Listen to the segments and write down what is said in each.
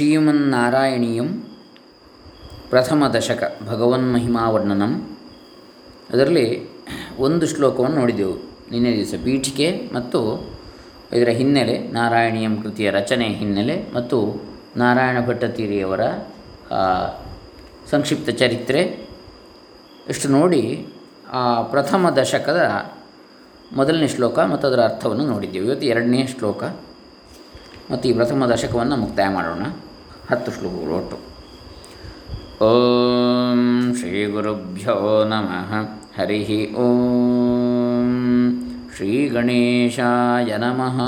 ಶ್ರೀಮನ್ನಾರಾಯಣೀಯಂ ಪ್ರಥಮ ದಶಕ ಭಗವನ್ ಭಗವನ್ಮಹಿಮಾವರ್ಣನಂ ಅದರಲ್ಲಿ ಒಂದು ಶ್ಲೋಕವನ್ನು ನೋಡಿದೆವು ನಿನ್ನೆ ದಿವಸ ಪೀಠಿಕೆ ಮತ್ತು ಇದರ ಹಿನ್ನೆಲೆ ನಾರಾಯಣೀಯಂ ಕೃತಿಯ ರಚನೆ ಹಿನ್ನೆಲೆ ಮತ್ತು ನಾರಾಯಣ ಭಟ್ಟತೀರಿಯವರ ಸಂಕ್ಷಿಪ್ತ ಚರಿತ್ರೆ. ಇಷ್ಟು ನೋಡಿ ಆ ಪ್ರಥಮ ದಶಕದ ಮೊದಲನೇ ಶ್ಲೋಕ ಮತ್ತು ಅದರ ಅರ್ಥವನ್ನು ನೋಡಿದ್ದೆವು. ಇವತ್ತು ಎರಡನೇ ಶ್ಲೋಕ. ಮತ್ತು ಈ ಪ್ರಥಮ ದಶಕವನ್ನು ಮುಕ್ತಾಯ ಮಾಡೋಣ. ಹತ್ತು ಶ್ಲೋಕಗಳು ಒಟ್ಟು. ಓಂ ಶ್ರೀ ಗುರುಭ್ಯೋ ನಮಃ. ಹರಿ ಓಂ ಶ್ರೀ ಗಣೇಶಾಯ ನಮಃ.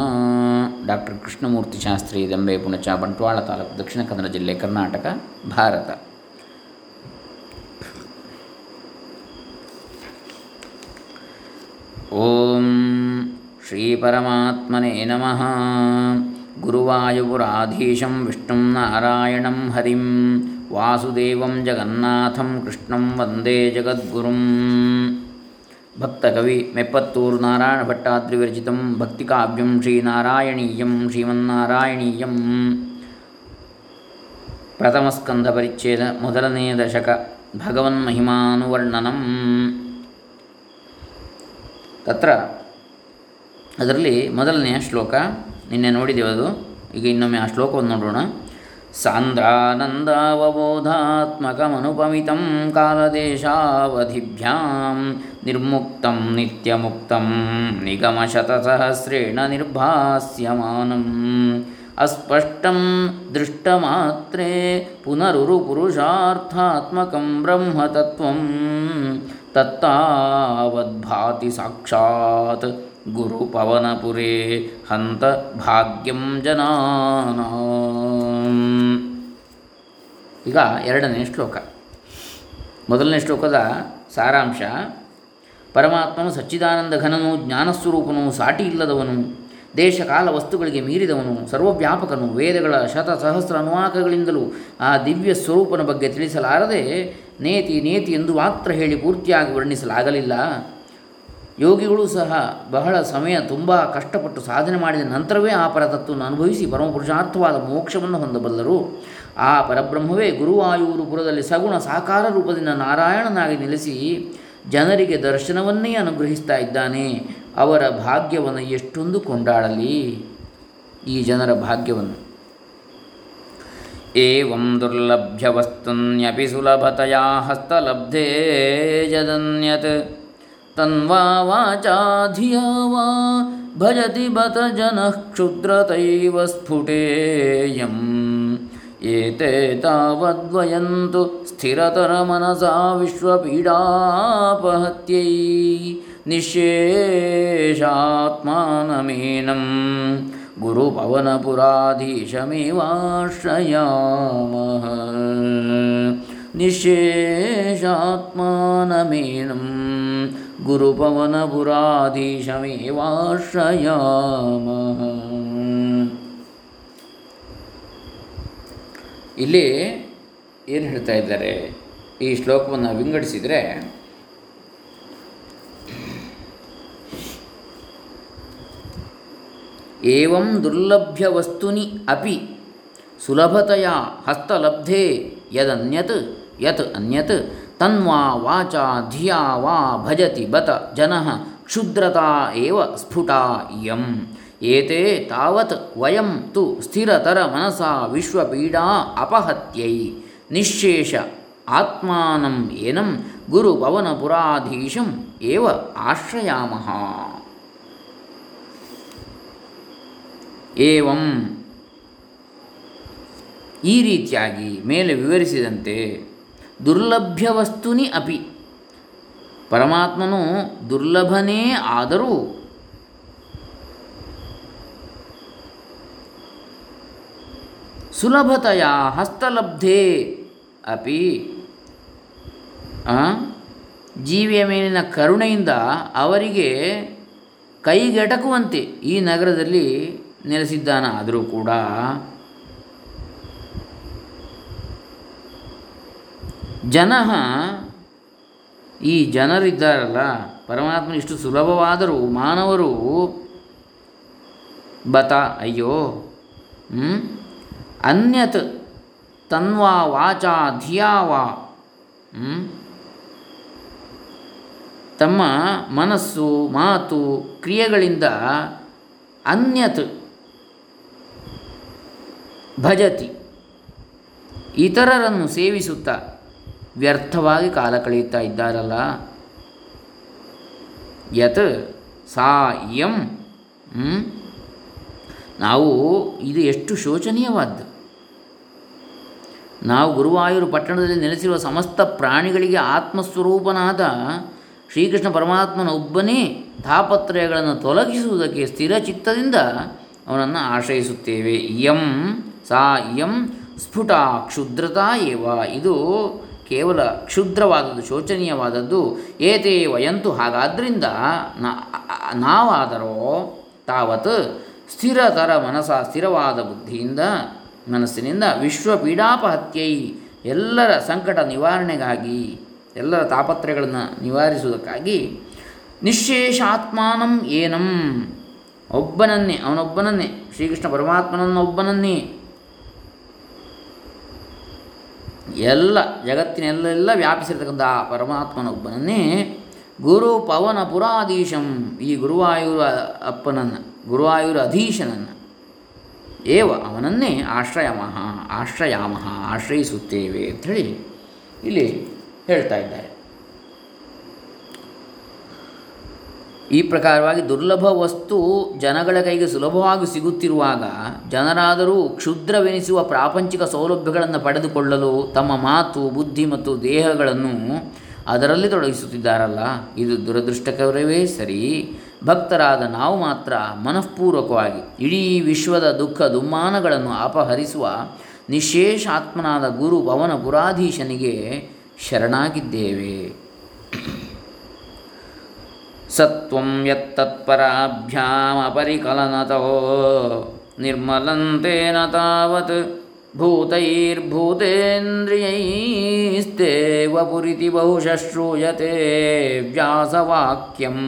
ಡಾಕ್ಟರ್ ಕೃಷ್ಣಮೂರ್ತಿ ಶಾಸ್ತ್ರಿ ದಂಬೆ ಪುಣಚ, ಬಂಟ್ವಾಳ ತಾಲೂಕು, ದಕ್ಷಿಣ ಕನ್ನಡ ಜಿಲ್ಲೆ, ಕರ್ನಾಟಕ, ಭಾರತ. ಓಂ ಶ್ರೀ ಪರಮಾತ್ಮನೇ ನಮಃ. ಗುರುವಾಯುಪುರಾಧೀಶಂ विष्णुं ನಾರಾಯಣಂ ಹರಿಂ ವಾಸುದೇವಂ ಜಗನ್ನಾಥಂ ಕೃಷ್ಣಂ ವಂದೇ ಜಗದ್ಗುರುಂ ಭಕ್ತಕವಿ ಮೆಪ್ಪತ್ತೂರು ನಾರಾಯಣ ಭಟ್ಟಾದ್ರಿ ವಿರಚಿತಂ ಭಕ್ತಿಕಾವ್ಯಂ ಶ್ರೀನಾರಾಯಣೀಯಂ ಶ್ರೀಮನ್ನಾರಾಯಣೀಯಂ ಪ್ರಥಮಸ್ಕಂಧ ಪರಿಚ್ಛೇದ ಮೊದಲನೆಯ ದಶಕ ಭಗವನ್ಮಹಿಮಾನುವರ್ಣನಂ ತತ್ರ ಅದರಲ್ಲಿ ಮೊದಲನೆಯ ಶ್ಲೋಕ ನಿನ್ನೆ ನೋಡಿದೆವು ಅದು. ಈಗ ಇನ್ನೊಮ್ಮೆ ಆ ಶ್ಲೋಕವನ್ನು ನೋಡೋಣ. ಸಾಂದ್ರಾನಂದಾವಬೋಧಾತ್ಮಕಮನುಪಮಿತಂ ಕಾಲದೇಶಾವಧಿಭ್ಯಾಂ ನಿರ್ಮುಕ್ತಂ ನಿತ್ಯಮುಕ್ತಂ ನಿಗಮಶತಸಹಸ್ರೇಣ ನಿರ್ಭಾಸ್ಯಮಾನಂ. ಅಸ್ಪಷ್ಟಂ ದೃಷ್ಟಮಾತ್ರೇ ಪುನರುರು ಪುರುಷಾರ್ಥಾತ್ಮಕಂ ಬ್ರಹ್ಮತತ್ವಂ ತತ್ತಾವದ್ಭಾತಿ ಸಾಕ್ಷಾತ್. ಗುರುಪವನಪುರೇ ಹಂತ ಭಾಗ್ಯಂ ಜನಾನ ಈಗ ಎರಡನೇ ಶ್ಲೋಕ. ಮೊದಲನೇ ಶ್ಲೋಕದ ಸಾರಾಂಶ, ಪರಮಾತ್ಮನು ಸಚ್ಚಿದಾನಂದ ಘನನು, ಜ್ಞಾನಸ್ವರೂಪನು, ಸಾಟಿ ಇಲ್ಲದವನು, ದೇಶಕಾಲ ವಸ್ತುಗಳಿಗೆ ಮೀರಿದವನು, ಸರ್ವವ್ಯಾಪಕನು, ವೇದಗಳ ಶತ ಸಹಸ್ರ ಅನುವಾಕಗಳಿಂದಲೂ ಆ ದಿವ್ಯ ಸ್ವರೂಪನ ಬಗ್ಗೆ ತಿಳಿಸಲಾರದೆ ನೇತಿ ನೇತಿ ಎಂದು ಮಾತ್ರ ಹೇಳಿ ಪೂರ್ತಿಯಾಗಿ ವರ್ಣಿಸಲಾಗಲಿಲ್ಲ. ಯೋಗಿಗಳು ಸಹ ಬಹಳ ಸಮಯ ತುಂಬ ಕಷ್ಟಪಟ್ಟು ಸಾಧನೆ ಮಾಡಿದ ನಂತರವೇ ಆ ಪರತತ್ವವನ್ನು ಅನುಭವಿಸಿ ಪರಮಪುರುಷಾರ್ಥವಾದ ಮೋಕ್ಷವನ್ನು ಹೊಂದಬಲ್ಲರು. ಆ ಪರಬ್ರಹ್ಮವೇ ಗುರುವಾಯೂರು ಪುರದಲ್ಲಿ ಸಗುಣ ಸಾಕಾರ ರೂಪದಿಂದ ನಾರಾಯಣನಾಗಿ ನೆಲೆಸಿ ಜನರಿಗೆ ದರ್ಶನವನ್ನೇ ಅನುಗ್ರಹಿಸ್ತಾ ಇದ್ದಾನೆ. ಅವರ ಭಾಗ್ಯವನ್ನು ಎಷ್ಟೊಂದು ಕೊಂಡಾಡಲಿ. ಈ ಜನರ ಭಾಗ್ಯವನ್ನು. ಏವಂ ದುರ್ಲಭ್ಯವಸ್ತುನ್ಯಪಿ ಸುಲಭತೆಯ ಹಸ್ತಲಬ್ಧೇ ಯದನ್ಯತ್ ತನ್ವಾ ವಾಚಾ ಧಿಯಾ ವಾ ಭಜತಿ ಬತ ಜನಃ ಕ್ಷುದ್ರತೈವ ಸ್ಫುಟೇಯಂ ಏತೆ ತಾವದ್ವಯಂತು ಸ್ಥಿರತರಮನಸಾ ವಿಶ್ವಪೀಡಾಪಹತ್ಯೈ ನಿಶೇಷಾತ್ಮಾನಮೇನಂ ನಿಶೇಷಾತ್ಮಾನಮೇನಂ ಗುರುಪವನಪುರಾಧೀಶಮೇವಾಶ್ರಯಾಮಃ ಇಲ್ಲಿ ಏನು ಹೇಳ್ತಾ ಇದ್ದಾರೆ? ಈ ಶ್ಲೋಕವನ್ನು ವಿಂಗಡಿಸಿದರೆ ಏವಂ ದುರ್ಲಭ್ಯ ವಸ್ತುನಿ ಅಪಿ ಸುಲಭತೆಯ ಹಸ್ತಲಬ್ಧೆ ಯದನ್ಯತ್ ಯತ್ ಅನ್ಯತ್ ತನ್ವಾ ವಾಚ ಧಿಯಾ ವಾ ಭಜತಿ ಬತ ಜನ ಕ್ಷುದ್ರತಾ ಏವ ಸ್ಫುಟಾ ಇಯಂ. ಏತೆ ತಾವತ್ ವಯಂ ತು ಸ್ಥಿರತರ ಮನಸಾ ವಿಶ್ವಪೀಡಾ ಅಪಹತ್ಯೈ. ನಿಶ್ಶೇಷ ಆತ್ಮಾನಂ ಏನಂ ಗುರುಪವನಪುರಾಧೀಶಂ ಏವ ಆಶ್ರಯಾಮಃ. ಏವಂ. ಈ ರೀತಿಯಾಗಿ ಮೇಲೆ ವಿವರಿಸಿದಂತೆ ದುರ್ಲಭ್ಯ ವಸ್ತುನಿ ಅಪಿ. ಪರಮಾತ್ಮನು ದುರ್ಲಭನೇ ಆದರೂ ಸುಲಭತೆಯ ಹಸ್ತಲಬ್ಧೆ ಅಪಿ. ಜೀವಿಯ ಮೇಲಿನ ಕರುಣೆಯಿಂದ ಅವರಿಗೆ ಕೈಗೆಟಕುವಂತೆ ಈ ನಗರದಲ್ಲಿ ನೆಲೆಸಿದ್ದಾನಾದರೂ ಕೂಡ ಜನ ಈ ಜನರಿದ್ದಾರಲ್ಲ ಪರಮಾತ್ಮ ಇಷ್ಟು ಸುಲಭವಾದರೂ ಮಾನವರು ಬತ, ಅಯ್ಯೋ? ಅನ್ಯತ್ ತನ್ವಾ ವಾಚಾ ಧಿಯಾವಾ? ತಮ್ಮ ಮನಸ್ಸು, ಮಾತು, ಕ್ರಿಯೆಗಳಿಂದ ಅನ್ಯತ್ ಭಜತಿ, ಇತರರನ್ನು ಸೇವಿಸುತ್ತಾ ವ್ಯರ್ಥವಾಗಿ ಕಾಲ ಕಳೆಯುತ್ತಾ ಇದ್ದಾರಲ್ಲ? ಯತ್ ಸಾ ಎಂ ನಾವು ಇದು ಎಷ್ಟು ಶೋಚನೀಯವಾದ್ದು. ನಾವು ಗುರುವಾಯೂರು ಪಟ್ಟಣದಲ್ಲಿ ನೆಲೆಸಿರುವ ಸಮಸ್ತ ಪ್ರಾಣಿಗಳಿಗೆ ಆತ್ಮಸ್ವರೂಪನಾದ ಶ್ರೀಕೃಷ್ಣ ಪರಮಾತ್ಮನ ಒಬ್ಬನೇ ತಾಪತ್ರಯಗಳನ್ನು ತೊಲಗಿಸುವುದಕ್ಕೆ ಸ್ಥಿರ ಚಿತ್ತದಿಂದ ಅವನನ್ನು ಆಶ್ರಯಿಸುತ್ತೇವೆ. ಎಂ ಸಾ ಎಂ ಸ್ಫುಟ ಕ್ಷುದ್ರತಾ ಏವ. ಇದು ಕೇವಲ ಕ್ಷುದ್ರವಾದದ್ದು, ಶೋಚನೀಯವಾದದ್ದು ಏತೇ ವಯಂತು ಹಾಗಾದ್ದರಿಂದ ನಾವಾದರೋ ತಾವತ್ ಸ್ಥಿರತರ ಮನಸ ಸ್ಥಿರವಾದ ಬುದ್ಧಿಯಿಂದ ಮನಸ್ಸಿನಿಂದ ವಿಶ್ವ ಪೀಡಾಪಹತ್ಯೈ ಎಲ್ಲರ ಸಂಕಟ ನಿವಾರಣೆಗಾಗಿ, ಎಲ್ಲರ ತಾಪತ್ರಯಗಳನ್ನು ನಿವಾರಿಸುವುದಕ್ಕಾಗಿ ನಿಶೇಷಾತ್ಮಾನಂ ಏನಂ. ಒಬ್ಬನನ್ನೇ, ಅವನೊಬ್ಬನನ್ನೇ, ಶ್ರೀಕೃಷ್ಣ ಪರಮಾತ್ಮನನ್ನೊಬ್ಬನನ್ನೇ ಎಲ್ಲ ಜಗತ್ತಿನೆಲ್ಲೆಲ್ಲ ವ್ಯಾಪಿಸಿರ್ತಕ್ಕಂಥ ಆ ಪರಮಾತ್ಮನೊಬ್ಬನನ್ನೇ ಗುರು ಪವನ ಪುರಾಧೀಶಂ, ಈ ಗುರುವಾಯೂರ ಅಪ್ಪನನ್ನು ಗುರುವಾಯೂರ ಅಧೀಶನನ್ನು ಏವ ಅವನನ್ನೇ ಆಶ್ರಯಮಃ ಆಶ್ರಯಾಮಃ ಆಶ್ರಯಿಸುತ್ತೇವೆ ಅಂಥೇಳಿ ಇಲ್ಲಿ ಹೇಳ್ತಾ ಇದ್ದಾರೆ. ಈ ಪ್ರಕಾರವಾಗಿ ದುರ್ಲಭ ವಸ್ತು ಜನಗಳ ಕೈಗೆ ಸುಲಭವಾಗಿ ಸಿಗುತ್ತಿರುವಾಗ ಜನರಾದರೂ ಕ್ಷುದ್ರವೆನಿಸುವ ಪ್ರಾಪಂಚಿಕ ಸೌಲಭ್ಯಗಳನ್ನು ಪಡೆದುಕೊಳ್ಳಲು ತಮ್ಮ ಮಾತು, ಬುದ್ಧಿ ಮತ್ತು ದೇಹಗಳನ್ನು ಅದರಲ್ಲಿ ತೊಡಗಿಸುತ್ತಿದ್ದಾರಲ್ಲ? ಇದು ದುರದೃಷ್ಟಕರವೇ ಸರಿ. ಭಕ್ತರಾದ ನಾವು ಮಾತ್ರ ಮನಃಪೂರ್ವಕವಾಗಿ ಇಡೀ ವಿಶ್ವದ ದುಃಖ ದುಮ್ಮಾನಗಳನ್ನು ಅಪಹರಿಸುವ ನಿಶೇಷ ಆತ್ಮನಾದ ಗುರು ಭವನ ಪುರಾಧೀಶನಿಗೆ ಶರಣಾಗಿದ್ದೇವೆ. ಸತ್ವಂ ಯತ್ತತ್ಪರಾಭ್ಯಾಮಪರಿಕಲನತೋ ನಿರ್ಮಲಂತೇನ ತಾವತ್ ಭೂತೈರ್ಭೂತೇಂದ್ರಿಯೈಸ್ತೇವ ಪುರಿತಿ ಬಹುಶಃ ಶ್ರೂಯತೆ ವ್ಯಾಸವಾಕ್ಯಂ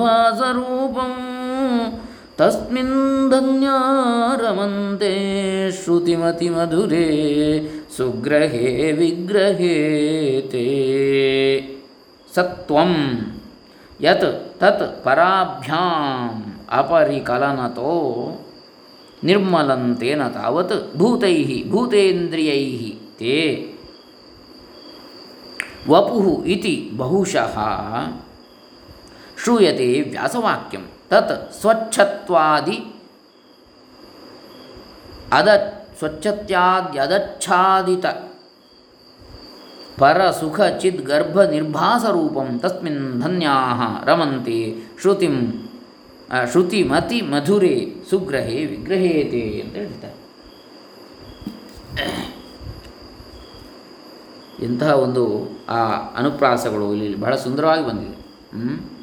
ತತ್ಸ್ವಚ್ಛತ್ವಾದ್ಯದಚ್ಛಾದಿತಪರಸುಖಚಿದ್ಗರ್ಭನಿರ್ಭಾಸರೂಪಂ ತಸ್ಮಿನ್ ಧನ್ಯಾ ರಮಂತೆ ಶ್ರುತಿಮತಿ ಶ್ರುತಿಮತಿಮಧುರೇ ಸುಗ್ರಹೇ ವಿಗ್ರಹೇ ತೇ ಸತ್ವಂ ಯತ್ ತತ್ ಪರಾಭ್ಯಾಂ ಅಪರಿಕಲನತೋ ನಿರ್ಮಲಂತೇನ ತಾವತ್ ಭೂತೈ ಭೂತೇಂದ್ರಿಯೈ ತೇ ವಪು ಇತಿ ಬಹುಶಃ ಶೂಯತೆ ವ್ಯಾಸವಾಕ್ಯಂ ತತ್ ಸ್ವಚ್ಛತ್ವಾದಿ. ಅದ ಸ್ವಚ್ಛತ್ಯಾದ್ಯದಚ್ಛಾದಿತ ಗರ್ಭ ನಿರ್ಭಾಸ ರೂಪಂ ತಸ್ಮಿನ್ ಧನ್ಯಾ ರಮಂತೆ ಶ್ರುತಿಂ ಶ್ರುತಿಮತಿ ಮಧುರೆ ಸುಗ್ರಹೇ ವಿಗ್ರಹೇತೆ ಅಂತ ಹೇಳ್ತಾರೆ. ಇಂತಹ ಒಂದು, ಆ, ಅನುಪ್ರಾಸಗಳು ಇಲ್ಲಿ ಬಹಳ ಸುಂದರವಾಗಿ ಬಂದಿದೆ. ಹ್ಮ್?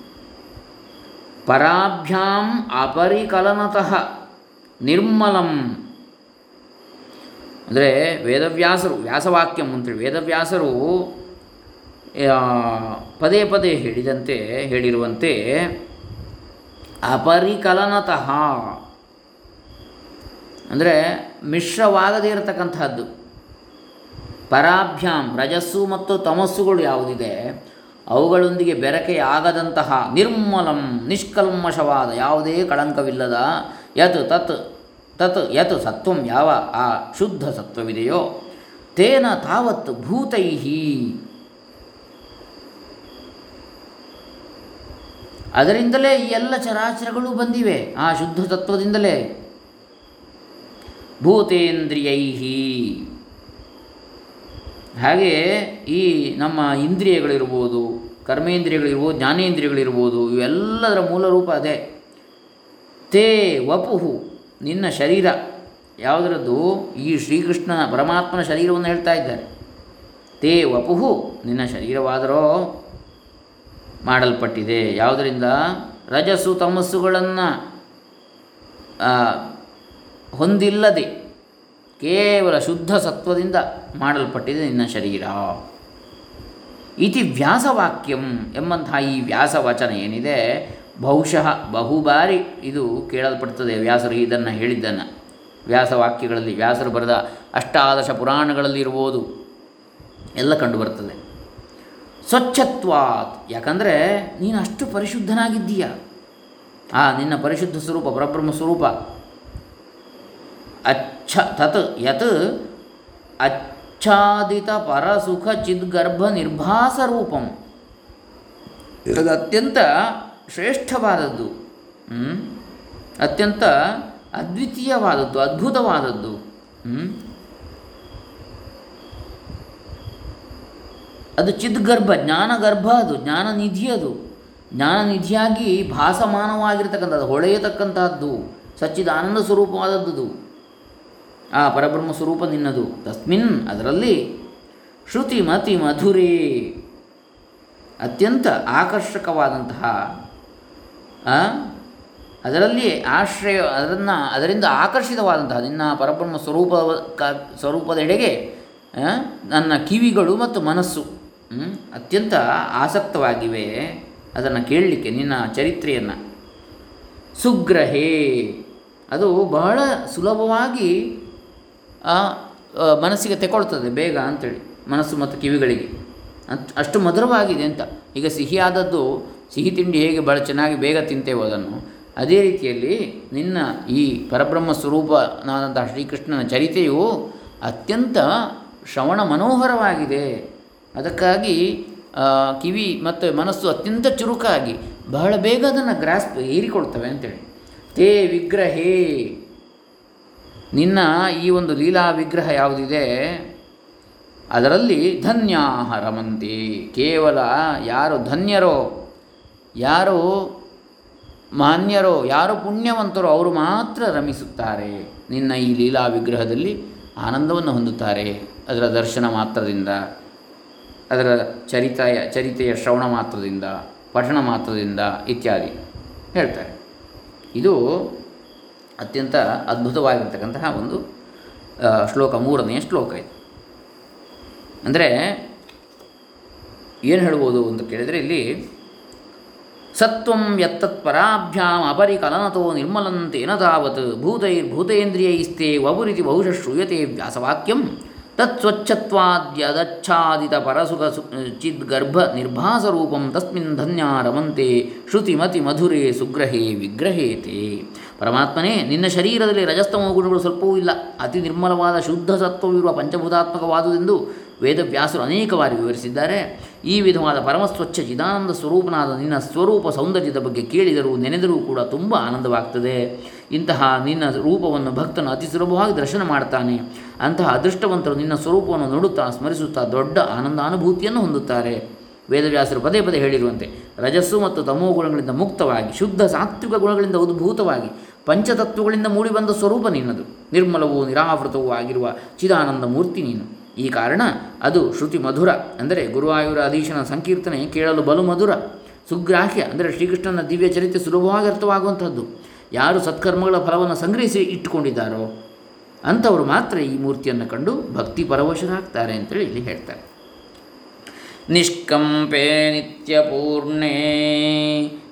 ಪರಾಭ್ಯಾಂ ಅಪರಿಕಲನತಃ, ನಿರ್ಮಲಂ. ಅಂದರೆ ವೇದವ್ಯಾಸರು, ವ್ಯಾಸವಾಕ್ಯಂ ಅಂತೇಳಿ ವೇದವ್ಯಾಸರು ಪದೇ ಪದೇ ಹೇಳಿದಂತೆ ಹೇಳಿರುವಂತೆ, ಅಪರಿಕಲನತಃ, ಅಂದರೆ ಮಿಶ್ರವಾಗದೇ ಇರತಕ್ಕಂತಹದ್ದು. ಪರಾಭ್ಯಾಂ, ರಜಸ್ಸು ಮತ್ತು ತಮಸ್ಸುಗಳು ಯಾವುದಿದೆ ಅವುಗಳೊಂದಿಗೆ ಬೆರಕೆಯಾಗದಂತಹ ನಿರ್ಮಲಂ ನಿಷ್ಕಲ್ಮಶವಾದ ಯಾವುದೇ ಕಳಂಕವಿಲ್ಲದ ಯತ್ ತತ್ ತತ್ ಯತ್ ಸತ್ವಂ ಯಾವ ಆ ಶುದ್ಧ ಸತ್ವವಿದೆಯೋ ತೇನ ತಾವತ್ ಭೂತೈಹಿ. ಅದರಿಂದಲೇ ಈ ಎಲ್ಲ ಚರಾಚರಗಳು ಬಂದಿವೆ ಆ ಶುದ್ಧ ತತ್ವದಿಂದಲೇ. ಭೂತೇಂದ್ರಿಯೈಹಿ. ಹಾಗೆ ಈ ನಮ್ಮ ಇಂದ್ರಿಯಗಳಿರ್ಬೋದು, ಕರ್ಮೇಂದ್ರಿಯಗಳಿರ್ಬೋದು, ಜ್ಞಾನೇಂದ್ರಿಯಗಳಿರ್ಬೋದು, ಇವೆಲ್ಲದರ ಮೂಲ ರೂಪ ಅದೇ. ತೇ ವಪುಹು, ನಿನ್ನ ಶರೀರ. ಯಾವುದರದ್ದು? ಈ ಶ್ರೀಕೃಷ್ಣನ ಪರಮಾತ್ಮನ ಶರೀರವನ್ನು ಹೇಳ್ತಾ ಇದ್ದಾರೆ. ತೇ ವಪುಹು, ನಿನ್ನ ಶರೀರವಾದರೂ ಮಾಡಲ್ಪಟ್ಟಿದೆ. ಯಾವುದರಿಂದ? ರಜಸ್ಸು ತಮಸ್ಸುಗಳನ್ನು ಹೊಂದಿಲ್ಲದೆ. ಕೇವಲ ಶುದ್ಧ ಸತ್ವದಿಂದ ಮಾಡಲ್ಪಟ್ಟಿದೆ ನಿನ್ನ ಶರೀರ. ಇತಿ ವ್ಯಾಸವಾಕ್ಯಂ ಎಂಬಂತಹ ಈ ವ್ಯಾಸವಚನ ಏನಿದೆ? ಬಹುಶಃ ಬಹುಬಾರಿ ಇದು ಕೇಳಲ್ಪಡ್ತದೆ ವ್ಯಾಸರು ಇದನ್ನು ಹೇಳಿದ್ದನ್ನು. ವ್ಯಾಸವಾಕ್ಯಗಳಲ್ಲಿ ವ್ಯಾಸರು ಬರೆದ ಅಷ್ಟಾದಶ ಪುರಾಣಗಳಲ್ಲಿ ಇರ್ಬೋದು. ಎಲ್ಲ ಕಂಡುಬರ್ತದೆ. ಸ್ವಚ್ಛತ್ವಾತ್. ಯಾಕಂದರೆ ನೀನು ಅಷ್ಟು ಪರಿಶುದ್ಧನಾಗಿದ್ದೀಯ? ಆ, ನಿನ್ನ ಪರಿಶುದ್ಧ ಸ್ವರೂಪ, ಪರಬ್ರಹ್ಮ ಸ್ವರೂಪ. ಅಚ್ಛ ತತ್ ಯತ್ ಅಚ್ಛಾದಿತ ಪರಸುಖ ಚಿದ್ಗರ್ಭ ನಿರ್ಭಾಸ ರೂಪಂ. ಅದು ಅತ್ಯಂತ ಶ್ರೇಷ್ಠವಾದದ್ದು. ಅತ್ಯಂತ ಅದ್ವಿತೀಯವಾದದ್ದು, ಅದ್ಭುತವಾದದ್ದು? ಅದು ಚಿದ್ಗರ್ಭ ಜ್ಞಾನಗರ್ಭ ಅದು ಜ್ಞಾನನಿಧಿ ಅದು. ಜ್ಞಾನನಿಧಿಯಾಗಿ ಭಾಸಮಾನವಾಗಿರ್ತಕ್ಕಂಥದ್ದು ಹೊಳೆಯತಕ್ಕಂತಹದ್ದು ಸಚ್ಚಿದಾನಂದ ಸ್ವರೂಪವಾದದ್ದು ಆ ಪರಬ್ರಹ್ಮ ಸ್ವರೂಪ ನಿನ್ನದು. ತಸ್ಮಿನ್ ಅದರಲ್ಲಿ ಶ್ರುತಿ ಮತಿ ಮಧುರೇ. ಅತ್ಯಂತ ಆಕರ್ಷಕವಾದಂತಹ ಅದರಲ್ಲಿ ಆಶ್ರಯ, ಅದನ್ನು, ಅದರಿಂದ ಆಕರ್ಷಿತವಾದಂತಹ ನಿನ್ನ ಪರಬ್ರಹ್ಮ ಸ್ವರೂಪ ಸ್ವರೂಪದೆಡೆಗೆ ನನ್ನ ಕಿವಿಗಳು ಮತ್ತು ಮನಸ್ಸು ಅತ್ಯಂತ ಆಸಕ್ತವಾಗಿವೆ. ಅದನ್ನು ಕೇಳಲಿಕ್ಕೆ ನಿನ್ನ ಚರಿತ್ರೆಯನ್ನು. ಸುಗ್ರಹೇ. ಅದು ಬಹಳ ಸುಲಭವಾಗಿ ಮನಸ್ಸಿಗೆ ತೆಕೊಳ್ತದೆ ಬೇಗ ಅಂಥೇಳಿ ಮನಸ್ಸು ಮತ್ತು ಕಿವಿಗಳಿಗೆ. ಅಷ್ಟು ಮಧುರವಾಗಿದೆ ಅಂತ. ಈಗ ಸಿಹಿಯಾದದ್ದು, ಸಿಹಿ ತಿಂಡಿ ಹೇಗೆ ಭಾಳ ಚೆನ್ನಾಗಿ ಬೇಗ ತಿಂತೇವೆ ಅದನ್ನು, ಅದೇ ರೀತಿಯಲ್ಲಿ ನಿನ್ನ ಈ ಪರಬ್ರಹ್ಮ ಸ್ವರೂಪನಾದಂತಹ ಶ್ರೀಕೃಷ್ಣನ ಚರಿತೆಯು ಅತ್ಯಂತ ಶ್ರವಣ ಮನೋಹರವಾಗಿದೆ. ಅದಕ್ಕಾಗಿ ಕಿವಿ ಮತ್ತು ಮನಸ್ಸು ಅತ್ಯಂತ ಚುರುಕಾಗಿ ಬಹಳ ಬೇಗ ಅದನ್ನು ಗ್ರಾಸ್ಪ್ ಹೀರಿಕೊಳ್ತವೆ ಅಂತೇಳಿ. ತೇ ವಿಗ್ರಹೇ ನಿನ್ನ ಈ ಒಂದು ಲೀಲಾ ವಿಗ್ರಹ ಯಾವುದಿದೆ? ಅದರಲ್ಲಿ ಧನ್ಯಾಹ ರಮಂತಿ. ಕೇವಲ ಯಾರು ಧನ್ಯರೋ, ಯಾರು ಮಾನ್ಯರೋ, ಯಾರು ಪುಣ್ಯವಂತರೋ ಅವರು ಮಾತ್ರ ರಮಿಸುತ್ತಾರೆ. ನಿನ್ನ ಈ ಲೀಲಾ ವಿಗ್ರಹದಲ್ಲಿ ಆನಂದವನ್ನು ಹೊಂದುತ್ತಾರೆ. ಅದರ ದರ್ಶನ ಮಾತ್ರದಿಂದ, ಅದರ ಚರಿತೆಯ ಚರಿತೆಯ ಶ್ರವಣ ಮಾತ್ರದಿಂದ, ಪಠಣ ಮಾತ್ರದಿಂದ ಇತ್ಯಾದಿ. ಹೇಳ್ತಾರೆ. ಇದು ಅತ್ಯಂತ ಅದ್ಭುತವಾಗಿರ್ತಕ್ಕಂತಹ ಒಂದು ಶ್ಲೋಕ, ಮೂರನೆಯ ಶ್ಲೋಕ ಇದು. ಅಂದರೆ, ಏನು ಹೇಳ್ಬೋದು ಅಂತ ಕೇಳಿದರೆ ಇಲ್ಲಿ, ಸತ್ವಂ ಯತ್ತತ್ ಪರಾಭ್ಯಾಂ ಅಪರಿಕಲನತೋ ನಿರ್ಮಲಂತೇನ ತಾವತ್ ಭೂತೈರ್ಭೂತೇಂದ್ರಿಯೈಸ್ತೆ ವಬುರಿತಿ ಬಹುಶಃ ಶ್ರೂಯತೆ ವ್ಯಾಸವಾಕ್ಯಂ, ತತ್ಸ್ವಚ್ಛತ್ವಾದ್ಯದಚ್ಛಾದಿತ ಪರಸುಖ ಚಿದ್ಗರ್ಭ ನಿರ್ಭಾಸರೂಪಂ ತಸ್ಮಿನ್ ಧನ್ಯಾ ರಮಂತೆ ಶ್ರುತಿಮತಿ ಮಧುರೇ ಸುಗ್ರಹೇ ವಿಗ್ರಹೇತೆ. ಪರಮಾತ್ಮನೇ, ನಿನ್ನ ಶರೀರದಲ್ಲಿ ರಜಸ್ತಮೋ ಗುಣಗಳು ಸ್ವಲ್ಪವೂ ಇಲ್ಲ. ಅತಿ ನಿರ್ಮಲವಾದ ಶುದ್ಧ ಸತ್ವವಿರುವ ಪಂಚಭೂತಾತ್ಮಕವಾದುದೆಂದು ವೇದವ್ಯಾಸರು ಅನೇಕ ಬಾರಿ ವಿವರಿಸಿದ್ದಾರೆ. ಈ ವಿಧವಾದ ಪರಮಸ್ವಚ್ಛ ಚಿದಾನಂದ ಸ್ವರೂಪನಾದ ನಿನ್ನ ಸ್ವರೂಪ ಸೌಂದರ್ಯದ ಬಗ್ಗೆ ಕೇಳಿದರೂ ನೆನೆದರೂ ಕೂಡ ತುಂಬ ಆನಂದವಾಗ್ತದೆ. ಇಂತಹ ನಿನ್ನ ರೂಪವನ್ನು ಭಕ್ತನು ಅತಿ ಸುಲಭವಾಗಿ ದರ್ಶನ ಮಾಡ್ತಾನೆ. ಅಂತಹ ಅದೃಷ್ಟವಂತರು ನಿನ್ನ ಸ್ವರೂಪವನ್ನು ನೋಡುತ್ತಾ, ಸ್ಮರಿಸುತ್ತಾ ದೊಡ್ಡ ಆನಂದಾನುಭೂತಿಯನ್ನು ಹೊಂದುತ್ತಾರೆ. ವೇದವ್ಯಾಸರು ಪದೇ ಪದೇ ಹೇಳಿರುವಂತೆ, ರಜಸ್ಸು ಮತ್ತು ತಮೋ ಗುಣಗಳಿಂದ ಮುಕ್ತವಾಗಿ, ಶುದ್ಧ ಸಾತ್ವಿಕ ಗುಣಗಳಿಂದ ಉದ್ಭೂತವಾಗಿ ಪಂಚತತ್ವಗಳಿಂದ ಮೂಡಿಬಂದ ಸ್ವರೂಪ ನಿನ್ನದು. ನಿರ್ಮಲವೂ ನಿರಾವೃತವೂ ಆಗಿರುವ ಚಿದಾನಂದ ಮೂರ್ತಿ ನೀನು. ಈ ಕಾರಣ ಅದು ಶ್ರುತಿ ಮಧುರ. ಅಂದರೆ ಗುರುವಾಯೂರ ಅಧೀಶನ ಸಂಕೀರ್ತನೆ ಕೇಳಲು ಬಲು ಮಧುರ. ಸುಗ್ರಾಹ್ಯ, ಅಂದರೆ ಶ್ರೀಕೃಷ್ಣನ ದಿವ್ಯ ಚರಿತ್ರೆ ಸುಲಭವಾಗಿ ಅರ್ಥವಾಗುವಂಥದ್ದು. ಯಾರು ಸತ್ಕರ್ಮಗಳ ಫಲವನ್ನು ಸಂಗ್ರಹಿಸಿ ಇಟ್ಟುಕೊಂಡಿದ್ದಾರೋ ಅಂಥವರು ಮಾತ್ರ ಈ ಮೂರ್ತಿಯನ್ನು ಕಂಡು ಭಕ್ತಿ ಪರವಶರಾಗ್ತಾರೆ ಅಂತೇಳಿ ಇಲ್ಲಿ ಹೇಳ್ತಾರೆ. ನಿಷ್ಕಂಪೆ ನಿತ್ಯಪೂರ್ಣೆ.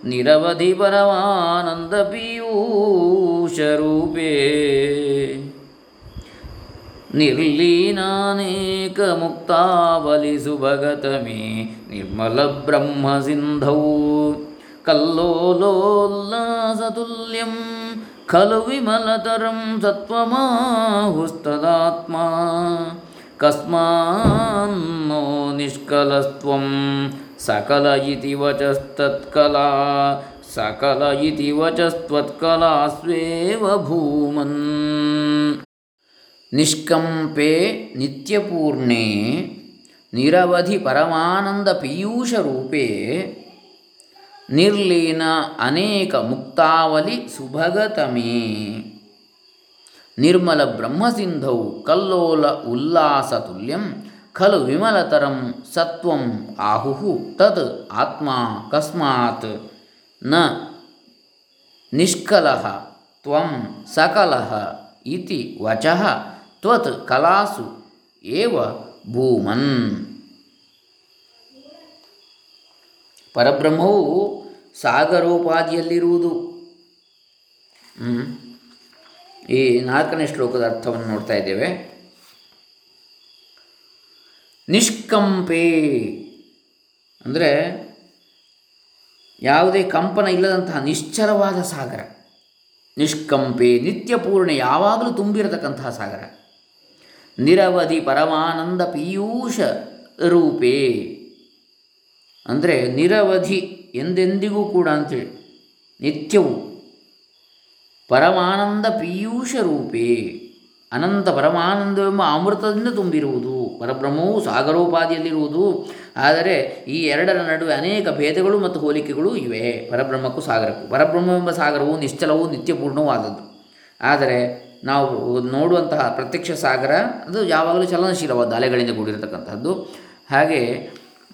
ನಿರವಧಿ ಪರಮಾನಂದ ಪೀಯೂಷರೂಪೇ ನಿರ್ಲೀನಾನೇಕ ಮುಕ್ತಾವಲಿಸು ಭಗತ ಮೇ ನಿರ್ಮಲ ಬ್ರಹ್ಮ ಸಿಂಧೌ. ಕಲ್ಲೋಲೋಲ್ಲಾಸತುಲ್ಯಂ ಖಲು ವಿಮಲತರಂ ಸತ್ವಮಾಹುಸ್ತದಾತ್ಮ. ಕಸ್ಮಾನ್ನೋ ನಿಷ್ಕಲಸ್ತ್ವಂ ಸಕಲ ಇತಿ ವಚಸ್ತತ್ಕಲಾ ಸಕಲ ಇತಿ ವಚಸ್ತ್ವತ್ಕಲಾ ಸ್ವೇವ ಭೂಮನ್ ನಿಷ್ಕಂಪೆ ನಿತ್ಯಪೂರ್ಣೆ ನಿರವಧಿ ಪರಮಾನಂದ ಪೀಯೂಷ ರೂಪೇ ನಿರ್ಲೀನ ಅನೇಕ ಮುಕ್ತಾವಲಿ ಸುಭಗತಮೇ ನಿರ್ಮಲ ಬ್ರಹ್ಮಸಿಂಧೌ ಕಲ್ಲೋಲ ಉಲ್ಲಾಸ ತುಲ್ಯಂ ಖಲು ವಿಮಲತರಂ ಸತ್ವಂ ಆಹುಹು ತದ್ ಆತ್ಮ ಕಸ್ಮಾತ್. ನ ನಿಷ್ಕಲ ತ್ವಂ ಸಕಲಹ ಇತಿ ವಚಃ ತ್ವತ್ ಕಲಾಸು ಏವ ಭೂಮನ್. ಪರಬ್ರಹ್ಮವು ಸಾಗರೋಪಾದಿಯಲ್ಲಿರುವುದು. ಈ ನಾಲ್ಕನೇ ಶ್ಲೋಕದ ಅರ್ಥವನ್ನು ನೋಡ್ತಾ ಇದ್ದೇವೆ. ನಿಷ್ಕಂಪೆ. ಅಂದರೆ ಯಾವುದೇ ಕಂಪನ ಇಲ್ಲದಂತಹ ನಿಶ್ಚಲವಾದ ಸಾಗರ. ನಿಷ್ಕಂಪೆ ನಿತ್ಯಪೂರ್ಣ ಯಾವಾಗಲೂ ತುಂಬಿರತಕ್ಕಂತಹ ಸಾಗರ. ನಿರವಧಿ ಪರಮಾನಂದ ಪೀಯೂಷ ರೂಪೇ. ಅಂದರೆ ನಿರವಧಿ ಎಂದೆಂದಿಗೂ ಕೂಡ ಅಂತೇಳಿ. ನಿತ್ಯವು. ಪರಮಾನಂದ ಪೀಯೂಷ ರೂಪೇ. ಅನಂತ ಪರಮಾನಂದವೆಂಬ ಅಮೃತದಿಂದ ತುಂಬಿರುವುದು. ಪರಬ್ರಹ್ಮವು ಸಾಗರೋಪಾದಿಯಲ್ಲಿರುವುದು. ಆದರೆ ಈ ಎರಡರ ನಡುವೆ ಅನೇಕ ಭೇದಗಳು ಮತ್ತು ಹೋಲಿಕೆಗಳು ಇವೆ. ಪರಬ್ರಹ್ಮಕ್ಕೂ ಸಾಗರಕ್ಕೂ. ಪರಬ್ರಹ್ಮವೆಂಬ ಸಾಗರವು ನಿಶ್ಚಲವೂ ನಿತ್ಯಪೂರ್ಣವೂ ಆದದ್ದು ಆದರೆ ನಾವು ನೋಡುವಂತಹ ಪ್ರತ್ಯಕ್ಷ ಸಾಗರ, ಅದು ಯಾವಾಗಲೂ ಚಲನಶೀಲವಾದ ಅಲೆಗಳಿಂದ ಕೂಡಿರತಕ್ಕಂಥದ್ದು ಹಾಗೆ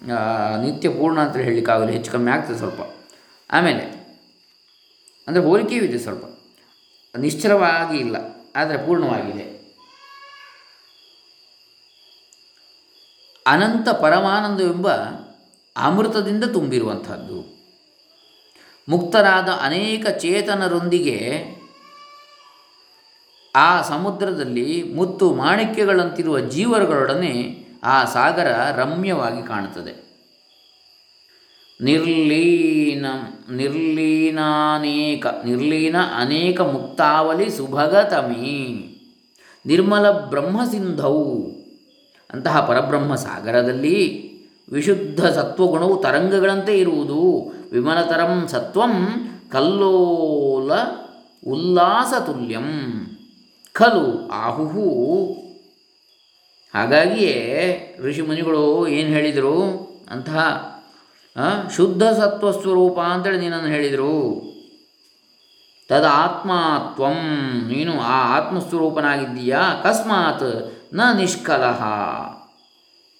ನಿತ್ಯಪೂರ್ಣ ನಿತ್ಯ ಪೂರ್ಣ ಅಂತ ಹೇಳಲಿಕ್ಕಾಗಲಿ ಹೆಚ್ಚು ಕಮ್ಮಿ ಆಗ್ತದೆ ಸ್ವಲ್ಪ. ಆಮೇಲೆ, ಅಂದರೆ ಹೋಲಿಕೆಯೂ ಇದೆ ಸ್ವಲ್ಪ. ನಿಶ್ಚಲವಾಗಿ ಇಲ್ಲ. ಆದರೆ ಪೂರ್ಣವಾಗಿದೆ. ಅನಂತ ಪರಮಾನಂದವೆಂಬ ಅಮೃತದಿಂದ ತುಂಬಿರುವಂಥದ್ದು. ಮುಕ್ತರಾದ ಅನೇಕ ಚೇತನರೊಂದಿಗೆ ಆ ಸಮುದ್ರದಲ್ಲಿ ಮುತ್ತು ಮಾಣಿಕ್ಯಗಳಂತಿರುವ ಜೀವರುಗಳೊಡನೆ ಆ ಸಾಗರ ರಮ್ಯವಾಗಿ ಕಾಣುತ್ತದೆ. ನಿರ್ಲೀನ, ನಿರ್ಲೀನಾನೇಕ, ನಿರ್ಲೀನ ಅನೇಕ ಮುಕ್ತಾವಲಿ ಸುಭಗತಮಿ, ನಿರ್ಮಲ ಬ್ರಹ್ಮಸಿಂಧೌ. ಅಂತಹ ಪರಬ್ರಹ್ಮ ಸಾಗರದಲ್ಲಿ ವಿಶುದ್ಧ ಸತ್ವಗುಣವು ತರಂಗಗಳಂತೆ ಇರುವುದು. ವಿಮಲತರಂ ಸತ್ವಂ ಕಲ್ಲೋಲ ಉಲ್ಲಾಸತುಲ್ಯಂ ಖಲು ಆಹುಹು. ಹಾಗಾಗಿಯೇ ಋಷಿಮುನಿಗಳು ಏನು ಹೇಳಿದರು? ಅಂತಹ ಶುದ್ಧ ಸತ್ವ ಸ್ವರೂಪ ಅಂತೇಳಿ ನೀನನ್ನು ಹೇಳಿದರು. ತದ ಆತ್ಮಾತ್ವಂ ನೀನು ಆ ಆತ್ಮಸ್ವರೂಪನಾಗಿದ್ದೀಯಾ? ಅಕಸ್ಮಾತ್ ನ ನಿಷ್ಕಲಹ.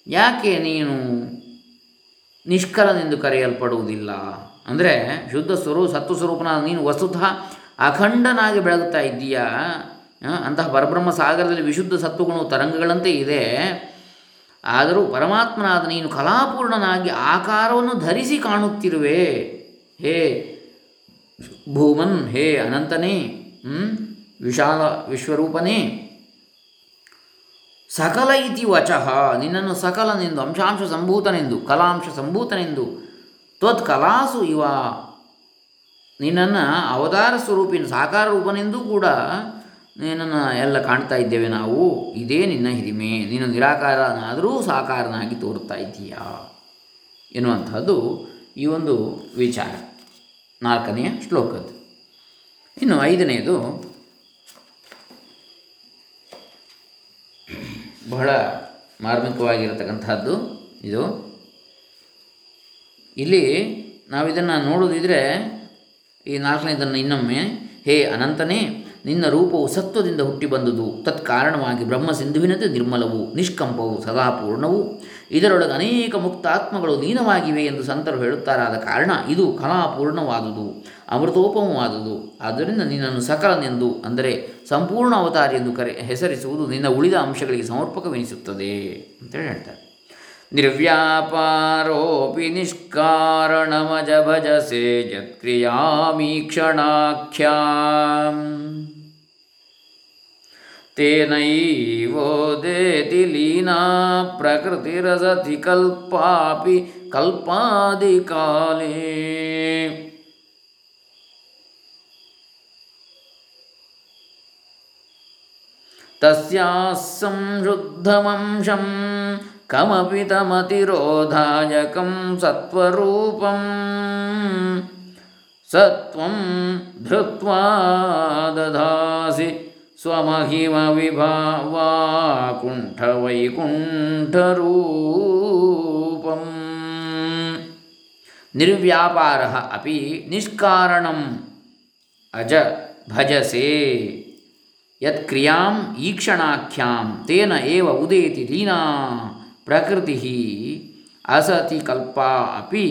ಯಾಕೆ ನೀನು ನಿಷ್ಕಲನೆಂದು ಕರೆಯಲ್ಪಡುವುದಿಲ್ಲ? ಅಂದರೆ ಶುದ್ಧ ಸ್ವರೂಪ ಸತ್ವ ಸ್ವರೂಪನಾದ ನೀನು ವಸ್ತುತಃ ಅಖಂಡನಾಗಿ ಬೆಳಗುತ್ತಾ ಇದ್ದೀಯಾ? ಅಂತಹ ಪರಬ್ರಹ್ಮ ಸಾಗರದಲ್ಲಿ ವಿಶುದ್ಧ ಸತ್ವಗುಣವು ತರಂಗಗಳಂತೆ ಇದೆ. ಆದರೂ ಪರಮಾತ್ಮನಾದ ನೀನು ಕಲಾಪೂರ್ಣನಾಗಿ ಆಕಾರವನ್ನು ಧರಿಸಿ ಕಾಣುತ್ತಿರುವೆ. ಹೇ ಭೂಮನ್, ಹೇ ಅನಂತನೇ? ವಿಶಾಲ ವಿಶ್ವರೂಪನೇ. ಸಕಲ ಇತಿ ವಚಃ. ನಿನ್ನನ್ನು ಸಕಲನೆಂದು, ಅಂಶಾಂಶ ಸಂಭೂತನೆಂದು, ಕಲಾಂಶ ಸಂಭೂತನೆಂದು, ತ್ವತ್ ಕಲಾಸು ಇವ. ನಿನ್ನನ್ನು ಅವತಾರ ಸ್ವರೂಪಿನ ಸಾಕಾರ ರೂಪನೆಂದೂ ಕೂಡ ನಿನ್ನನ್ನು ಎಲ್ಲ ಕಾಣ್ತಾ ಇದ್ದೇವೆ ನಾವು. ಇದೇ ನಿನ್ನ ಹಿರಿಮೆ. ನೀನು ನಿರಾಕಾರನಾದರೂ ಸಾಕಾರನಾಗಿ ತೋರುತ್ತಾ ಇದ್ದೀಯಾ? ಎನ್ನುವಂಥದ್ದು ಈ ಒಂದು ವಿಚಾರ. ನಾಲ್ಕನೆಯ ಶ್ಲೋಕದ್ದು. ಇನ್ನು ಐದನೆಯದು ಬಹಳ ಮಾರ್ಮಿಕವಾಗಿರತಕ್ಕಂಥದ್ದು ಇದು. ಇಲ್ಲಿ ನಾವು ಇದನ್ನು ನೋಡೋದಿದ್ರೆ ಈ ನಾಲ್ಕನೇದನ್ನು ಇನ್ನೊಮ್ಮೆ, ಹೇ ಅನಂತನೇ, ನಿನ್ನ ರೂಪವು ಸತ್ವದಿಂದ ಹುಟ್ಟಿ ಬಂದುದು. ತತ್ಕಾರಣವಾಗಿ ಬ್ರಹ್ಮ ಸಿಂಧುವಿನಂತೆ ನಿರ್ಮಲವು, ನಿಷ್ಕಂಪವು ಸದಾ ಪೂರ್ಣವು. ಇದರೊಳಗೆ ಅನೇಕ ಮುಕ್ತ ಆತ್ಮಗಳು ಲೀನವಾಗಿವೆ ಎಂದು ಸಂತರು ಹೇಳುತ್ತಾರಾದ ಕಾರಣ ಇದು ಕಲಾಪೂರ್ಣವಾದುದು, ಅಮೃತೋಪಮವಾದುದು. ಆದ್ದರಿಂದ ನಿನ್ನನ್ನು ಸಕಲನೆಂದು, ಅಂದರೆ ಸಂಪೂರ್ಣ ಅವತಾರ ಎಂದು ಕರೆ, ಹೆಸರಿಸುವುದು ನಿನ್ನ ಉಳಿದ ಅಂಶಗಳಿಗೆ ಸಮರ್ಪಕವೆನಿಸುತ್ತದೆ ಅಂತೇಳಿ ಹೇಳ್ತಾರೆ. ನಿರ್ವ್ಯಾಪಾರೋಪಿ ನಿಷ್ಕಾರಣಮಜ ಭಜಸೆ ಯತ್ಕ್ರಿಯಾಮೀಕ್ಷಣಾಖ್ಯಾಂ ತೇನೈವೋದೇತಿ ಲೀನಾ ಪ್ರಕೃತಿರಸತಿ ಕಲ್ಪಾಪಿ ಕಲ್ಪಾದಿಕಾಲೇ ತಸ್ಯಾಃ ಸಂಶುದ್ಧಮಂಶಂ ಕಮಪಿ ತಮತಿರೋಧಾಯಕಂ ಸತ್ವರೂಪಂ ಸತ್ವಂ ಧೃತ್ವಾ ದಧಾಸಿ ಸ್ವಮಹಿಮ ವಿಭಾವಾ ಕುಂಠವೈಕುಂಠರೂಪಂ ನಿರ್ವ್ಯಾಪಾರ ಅಪಿ ನಿಷ್ಕಾರಣಂ ಅಜ ಭಜಸೆ ಯತ್ಕ್ರಿಯಾಂ ಈಕ್ಷಣಾಖ್ಯಾಂ ತೇನ ಏವ ಉದೇತಿ ಲೀನಾ ಪ್ರಕೃತಿ ಅಸತಿ ಕಲ್ಪಾ ಅಪಿ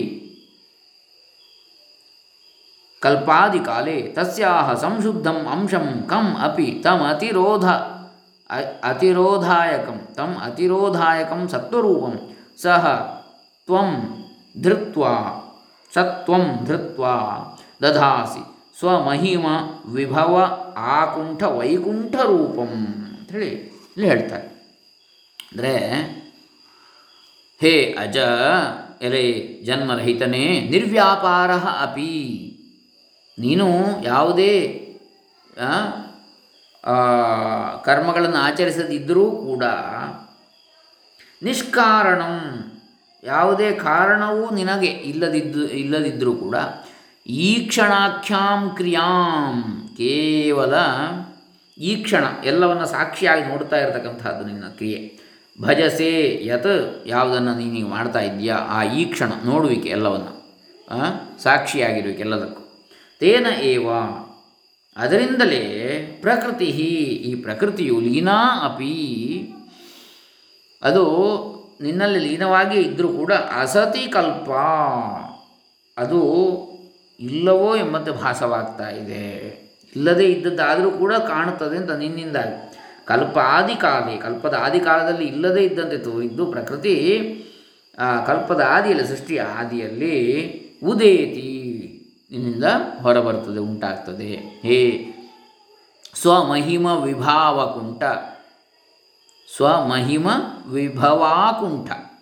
ಕಲ್ಪಾದಿಕಾಲೆ ತಸ್ಯಾಹ ಸಂಶುದ್ಧಂ ಅಂಶಂ ಕಂ ಅಪಿ ತಮ್ ಅತಿರೋಧ ಅ- ಅತಿರೋಧಾಯಕಂ ತಮ್ ಅತಿರೋಧಾಯಕಂ ಸತ್ವರೂಪಂ ಸಹ ತ್ವಂ ಧೃತ್ವಾ ಸತ್ವಂ ಧೃತ್ವಾ ದಧಾಸಿ ಸ್ವಮಹಿಮ ವಿಭವ ಆಕುಂಠ ವೈಕುಂಠ ರೂಪಂ ಅಂಥೇಳಿ ಇಲ್ಲಿ ಹೇಳ್ತಾರೆ. ಅಂದರೆ ಹೇ ಅಜ, ಎಲೆ ಜನ್ಮರಹಿತನೇ, ನಿರ್ವ್ಯಾಪಾರ ಅಪಿ. ನೀನು ಯಾವುದೇ ಕರ್ಮಗಳನ್ನು ಆಚರಿಸದಿದ್ದರೂ ಕೂಡ ನಿಷ್ಕಾರಣಂ, ಯಾವುದೇ ಕಾರಣವೂ ನಿನಗೆ ಇಲ್ಲದಿದ್ದು, ಇಲ್ಲದಿದ್ದರೂ ಕೂಡ ಈ ಕ್ಷಣಾಖ್ಯಾಂ ಕ್ರಿಯಾಂ ಕೇವಲ ಈ ಕ್ಷಣ ಎಲ್ಲವನ್ನು ಸಾಕ್ಷಿಯಾಗಿ ನೋಡ್ತಾ ಇರತಕ್ಕಂಥದ್ದು ನಿನ್ನ ಕ್ರಿಯೆ. ಭಜಸೆ ಯತ್ ಯಾವುದನ್ನು ನೀನು ಮಾಡ್ತಾ ಇದೆಯಾ ಆ ಈ ಕ್ಷಣ ನೋಡುವಿಕೆ ಎಲ್ಲವನ್ನು. ಸಾಕ್ಷಿಯಾಗಿರುವಿಕೆ ಎಲ್ಲದಕ್ಕೂ. ತೇನ ಏವ. ಅದರಿಂದಲೇ ಪ್ರಕೃತಿ ಈ ಪ್ರಕೃತಿಯು ಲೀನಾ ಅಪಿ. ಅದು ನಿನ್ನಲ್ಲಿ ಲೀನವಾಗಿ ಇದ್ದರೂ ಕೂಡ ಅಸತಿ ಕಲ್ಪ. ಅದು ಇಲ್ಲವೋ ಎಂಬಂತೆ ಭಾಸವಾಗ್ತಾ ಇದೆ. ಇಲ್ಲದೇ ಇದ್ದದ್ದಾದರೂ ಕೂಡ ಕಾಣುತ್ತದೆ ಅಂತ ನಿನ್ನಿಂದಾಗಿ. ಕಲ್ಪ ಆದಿಕಾಲೇ ಕಲ್ಪದ ಆದಿಕಾಲದಲ್ಲಿ ಇಲ್ಲದೇ ಇದ್ದಂತೆ ತೋರಿದ್ದು ಪ್ರಕೃತಿ ಕಲ್ಪದ ಆದಿಯಲ್ಲಿ, ಸೃಷ್ಟಿಯ ಆದಿಯಲ್ಲಿ ಉದೇತಿ ನಿನ್ನಿಂದ ಹೊರಬರ್ತದೆ ಉಂಟಾಗ್ತದೆ. ಹೇ, ಸ್ವಮಹಿಮ ವಿಭಾವಕುಂಠ, ಸ್ವಮಹಿಮ ವಿಭವಾಕುಂಠ.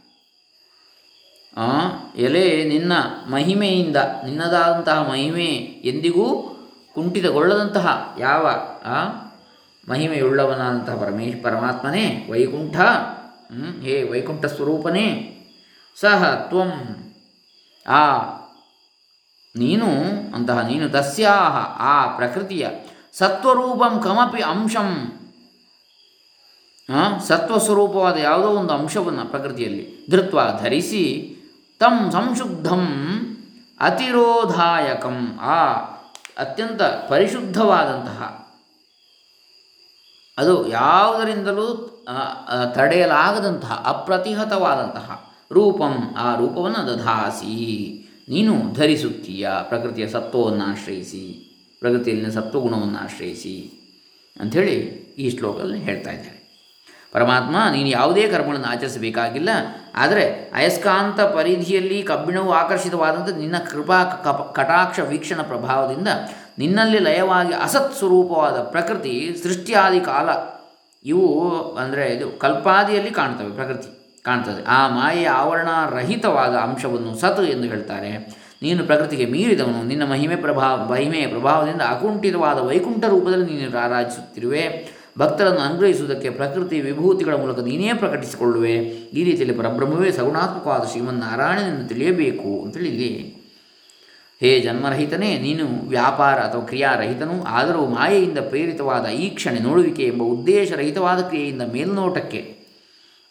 ಎಲೆ ನಿನ್ನ ಮಹಿಮೆಯಿಂದ ನಿನ್ನದಾದಂತಹ ಮಹಿಮೆ ಎಂದಿಗೂ ಕುಂಠಿತಗೊಳ್ಳದಂತಹ ಯಾವ ಆ, ಮಹಿಮೆಯುಳ್ಳವನಾದಂತಹ ಪರಮೇಶ್ ಪರಮಾತ್ಮನೇ ವೈಕುಂಠ ಹೇ ವೈಕುಂಠ ಸ್ವರೂಪನೇ ಸಹ ತ್ವಂ ಆ ನೀನು ಅಂತಹ ನೀನು ತಸ್ಯಾಹ ಆ ಪ್ರಕೃತಿಯ ಸತ್ವರೂಪಂ ಕಮಪಿ ಅಂಶಂ ಸತ್ವಸ್ವರೂಪವಾದ ಯಾವುದೋ ಒಂದು ಅಂಶವನ್ನು ಪ್ರಕೃತಿಯಲ್ಲಿ ಧೃತ್ವ ಧರಿಸಿ ತಂ ಸಂಶುದ್ಧಂ ಅತಿರೋಧಾಯಕಂ. ಆ ಅತ್ಯಂತ ಪರಿಶುದ್ಧವಾದಂತಹ ಅದು ಯಾವುದರಿಂದಲೂ ತಡೆಯಲಾಗದಂತಹ ಅಪ್ರತಿಹತವಾದಂತಹ ರೂಪಂ ಆ ರೂಪವನ್ನು ದಧಾಸಿ. ನೀನು ಧರಿಸುತ್ತೀಯ, ಪ್ರಕೃತಿಯ ಸತ್ವವನ್ನು ಆಶ್ರಯಿಸಿ ಪ್ರಕೃತಿಯಲ್ಲಿನ ಸತ್ವಗುಣವನ್ನು ಆಶ್ರಯಿಸಿ ಅಂಥೇಳಿ ಈ ಶ್ಲೋಕದಲ್ಲಿ ಹೇಳ್ತಾ ಇದ್ದಾರೆ. ಪರಮಾತ್ಮ, ನೀನು ಯಾವುದೇ ಕರ್ಮಗಳನ್ನು ಆಚರಿಸಬೇಕಾಗಿಲ್ಲ ಆದರೆ ಅಯಸ್ಕಾಂತ ಪರಿಧಿಯಲ್ಲಿ ಕಬ್ಬಿಣವು ಆಕರ್ಷಿತವಾದಂಥ ನಿನ್ನ ಕೃಪಾ ಕಪ ಕಟಾಕ್ಷ ವೀಕ್ಷಣ ಪ್ರಭಾವದಿಂದ ನಿನ್ನಲ್ಲಿ ಲಯವಾಗಿ ಅಸತ್ ಸ್ವರೂಪವಾದ ಪ್ರಕೃತಿ, ಸೃಷ್ಟಿಯಾದಿ ಕಾಲ, ಇವು ಅಂದರೆ ಇದು ಕಲ್ಪಾದಿಯಲ್ಲಿ ಕಾಣ್ತವೆ, ಪ್ರಕೃತಿ ಕಾಣ್ತದೆ. ಆ ಮಾಯೆಯ ಆವರಣ ರಹಿತವಾದ ಅಂಶವನ್ನು ಸತ್ ಎಂದು ಹೇಳ್ತಾರೆ. ನೀನು ಪ್ರಕೃತಿಗೆ ಮೀರಿದವನು, ನಿನ್ನ ಮಹಿಮೆ ಪ್ರಭಾವ, ಮಹಿಮೆಯ ಪ್ರಭಾವದಿಂದ ಅಕುಂಠಿತವಾದ ವೈಕುಂಠ ರೂಪದಲ್ಲಿ ನೀನು ಆರಾಧಿಸುತ್ತಿರುವೆ ಭಕ್ತರನ್ನು ಅನುಗ್ರಹಿಸುವುದಕ್ಕೆ ಪ್ರಕೃತಿ ವಿಭೂತಿಗಳ ಮೂಲಕ ನೀನೇ ಪ್ರಕಟಿಸಿಕೊಳ್ಳುವೆ. ಈ ರೀತಿಯಲ್ಲಿ ಪರಬ್ರಹ್ಮವೇ ಸಗುಣಾತ್ಮಕವಾದ ಶ್ರೀಮನ್ನಾರಾಯಣನನ್ನು ತಿಳಿಯಬೇಕು ಅಂತೇಳಿ ಇಲ್ಲಿ ಹೇ ಜನ್ಮರಹಿತನೇ, ನೀನು ವ್ಯಾಪಾರ ಅಥವಾ ಕ್ರಿಯಾರಹಿತನು ಆದರೂ ಮಾಯೆಯಿಂದ ಪ್ರೇರಿತವಾದ ಈ ಕ್ಷಣೆ ನೋಡುವಿಕೆ ಎಂಬ ಉದ್ದೇಶರಹಿತವಾದ ಕ್ರಿಯೆಯಿಂದ ಮೇಲ್ನೋಟಕ್ಕೆ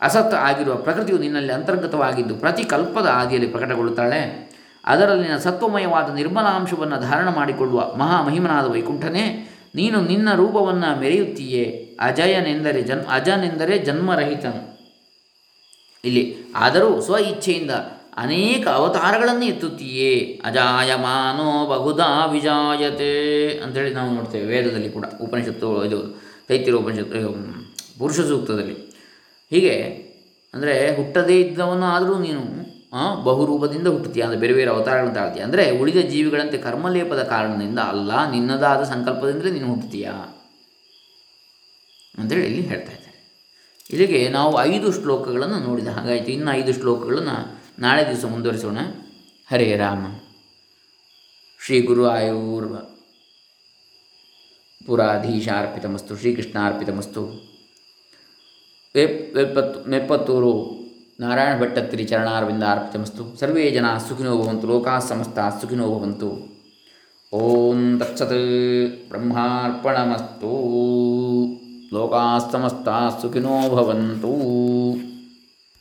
ಅಸತ್ ಆಗಿರುವ ಪ್ರಕೃತಿಯು ನಿನ್ನಲ್ಲಿ ಅಂತರ್ಗತವಾಗಿದ್ದು ಪ್ರತಿ ಕಲ್ಪದ ಆದಿಯಲ್ಲಿ ಪ್ರಕಟಗೊಳ್ಳುತ್ತಾಳೆ. ಅದರಲ್ಲಿನ ಸತ್ವಮಯವಾದ ನಿರ್ಮಲಾಂಶವನ್ನು ಧಾರಣ ಮಾಡಿಕೊಳ್ಳುವ ಮಹಾಮಹಿಮನಾದ ವೈಕುಂಠನೇ ನೀನು ನಿನ್ನ ರೂಪವನ್ನು ಮೆರೆಯುತ್ತೀಯೇ? ಅಜಯನೆಂದರೆ ಜನ್ ಅಜನೆಂದರೆ ಜನ್ಮರಹಿತನು. ಇಲ್ಲಿ, ಆದರೂ ಸ್ವ ಇಚ್ಛೆಯಿಂದ ಅನೇಕ ಅವತಾರಗಳನ್ನು ಎತ್ತುತ್ತೀಯೇ? ಅಜಾಯಮಾನೋ ಬಹುಧಾ ವಿಜಾಯತೆ ಅಂತೇಳಿ ನಾವು ನೋಡ್ತೇವೆ ವೇದದಲ್ಲಿ ಕೂಡ, ಉಪನಿಷತ್ತು, ಇದು ತೈತಿರ ಉಪನಿಷತ್ತು ಪುರುಷ ಸೂಕ್ತದಲ್ಲಿ. ಹೀಗೆ, ಅಂದರೆ ಹುಟ್ಟದೇ ಇದ್ದವನು ಆದರೂ ನೀನು ಬಹುರೂಪದಿಂದ ಹುಟ್ಟುತ್ತೀಯ. ಅಂದರೆ ಬೇರೆ ಬೇರೆ ಅವತಾರಗಳನ್ನು ತಾಳ್ತೀಯ. ಅಂದರೆ ಉಳಿದ ಜೀವಿಗಳಂತೆ ಕರ್ಮಲೇಪದ ಕಾರಣದಿಂದ ಅಲ್ಲ, ನಿನ್ನದಾದ ಸಂಕಲ್ಪದಿಂದಲೇ ನೀನು ಹುಟ್ಟುತ್ತೀಯ. ಅಂತೇಳಿ ಇಲ್ಲಿ ಹೇಳ್ತಾ ಇದ್ದಾರೆ. ಇಲ್ಲಿಗೆ ನಾವು ಐದು ಶ್ಲೋಕಗಳನ್ನು ನೋಡಿದ ಹಾಗಾಯಿತು ಇನ್ನು ಐದು ಶ್ಲೋಕಗಳನ್ನು ನಾಳೆ ದಿವಸ ಮುಂದುವರಿಸೋಣ. ಹರೇ ರಾಮ. ಶ್ರೀ ಗುರು ಆಯುರ್ವ ಪುರಾಧೀಶಾರ್ಪಿತಮಸ್ತು, ಶ್ರೀಕೃಷ್ಣಾರ್ಪಿತಮಸ್ತು. ವೆಪ್ ವೆಪ್ಪತ್ತು ಮೆಪ್ಪತ್ತೂರು ನಾರಾಯಣ ಭಟ್ಟತ್ರಿ ಚರಣಾರವಿಂದ ಅರ್ಪಿತಮಸ್ತು ಸರ್ವೇ ಜನ ಸುಖಿನೋ ಭವಂತು, ಲೋಕಾ ಸಮಸ್ತ ಸುಖಿನೋ ಭವಂತು. ಓಂ ತತ್ಸತ್ ಬ್ರಹ್ಮಾರ್ಪಣಮಸ್ತು. ಲೋಕಾ ಸಮಸ್ತ ಸುಖಿನೋ ಭವಂತು.